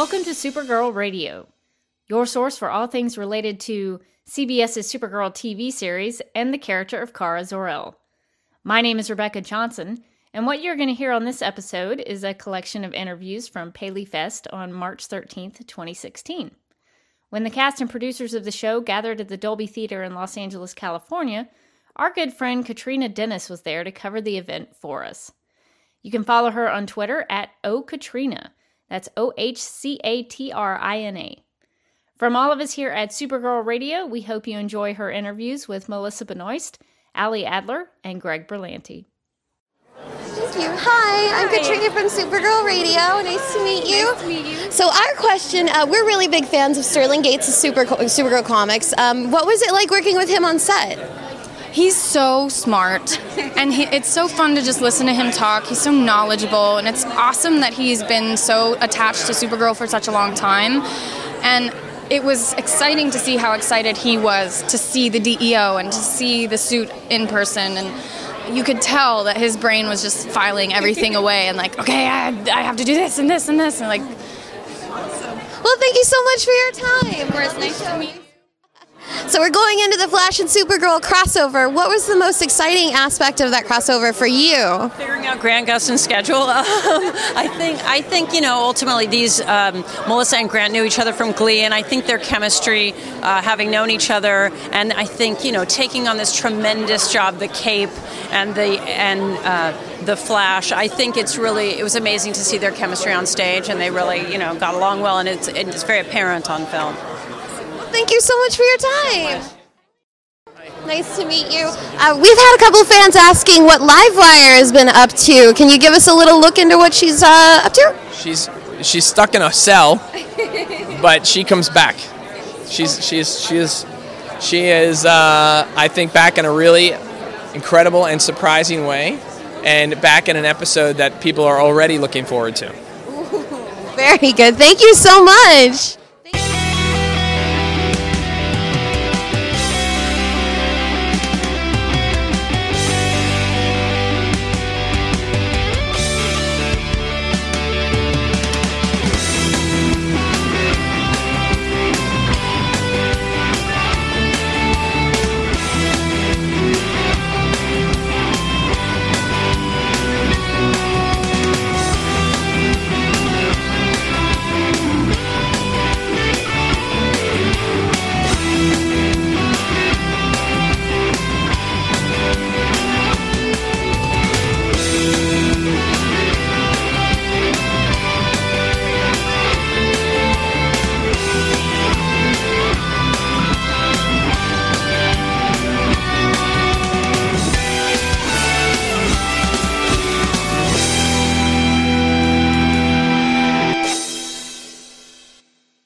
Supergirl Radio, your source for all things related to CBS's Supergirl TV series and the character of Kara Zor-El. My name is Rebecca Johnson, and what you're going to hear on this episode is a collection of interviews from Paley Fest on March 13th, 2016. When the cast and producers of the show gathered at the Dolby Theater in Los Angeles, California, our good friend Katrina Dennis was there to cover the event for us. You can follow her on Twitter at OHCatrina. That's O H C A T R I N A. From all of us here at Supergirl Radio, we hope you enjoy her interviews with Melissa Benoist, Ali Adler, and Greg Berlanti. Thank you. Hi, I'm Katrina from Supergirl Radio. Nice to meet you. Nice to meet you. So, our question uh, we're really big fans of Sterling Gates' Super, Supergirl comics. Um, what was it like working with him on set? He's so smart, and he, it's so fun to just listen to him talk. He's so knowledgeable, and it's awesome that he's been so attached to Supergirl for such a long time. And it was exciting to see how excited he was to see the DEO and to see the suit in person. And you could tell that his brain was just filing everything away and like, okay, I, I have to do this and this and this. And like, Well, thank you so much for your time. of course, nice to meet you. So, we're going into the Flash and Supergirl crossover. What was the most exciting aspect of that crossover for you? Figuring out Grant Gustin's schedule. Um, I think I think you know ultimately these um, Melissa and Grant knew each other from Glee, and I think their chemistry, uh, having known each other, and I think you know taking on this tremendous job, the Cape and the and uh, the Flash. I think it's really it was amazing to see their chemistry on stage, and they really you know got along well, and it's it's very apparent on film. Thank you so much for your time. Nice to meet you. Uh, we've had a couple fans asking what Livewire has been up to. Can you give us a little look into what she's uh, up to? She's she's stuck in a cell, but she comes back. She's she's she is she is uh, I think back in a really incredible and surprising way, and back in an episode that people are already looking forward to. Very good. Thank you so much.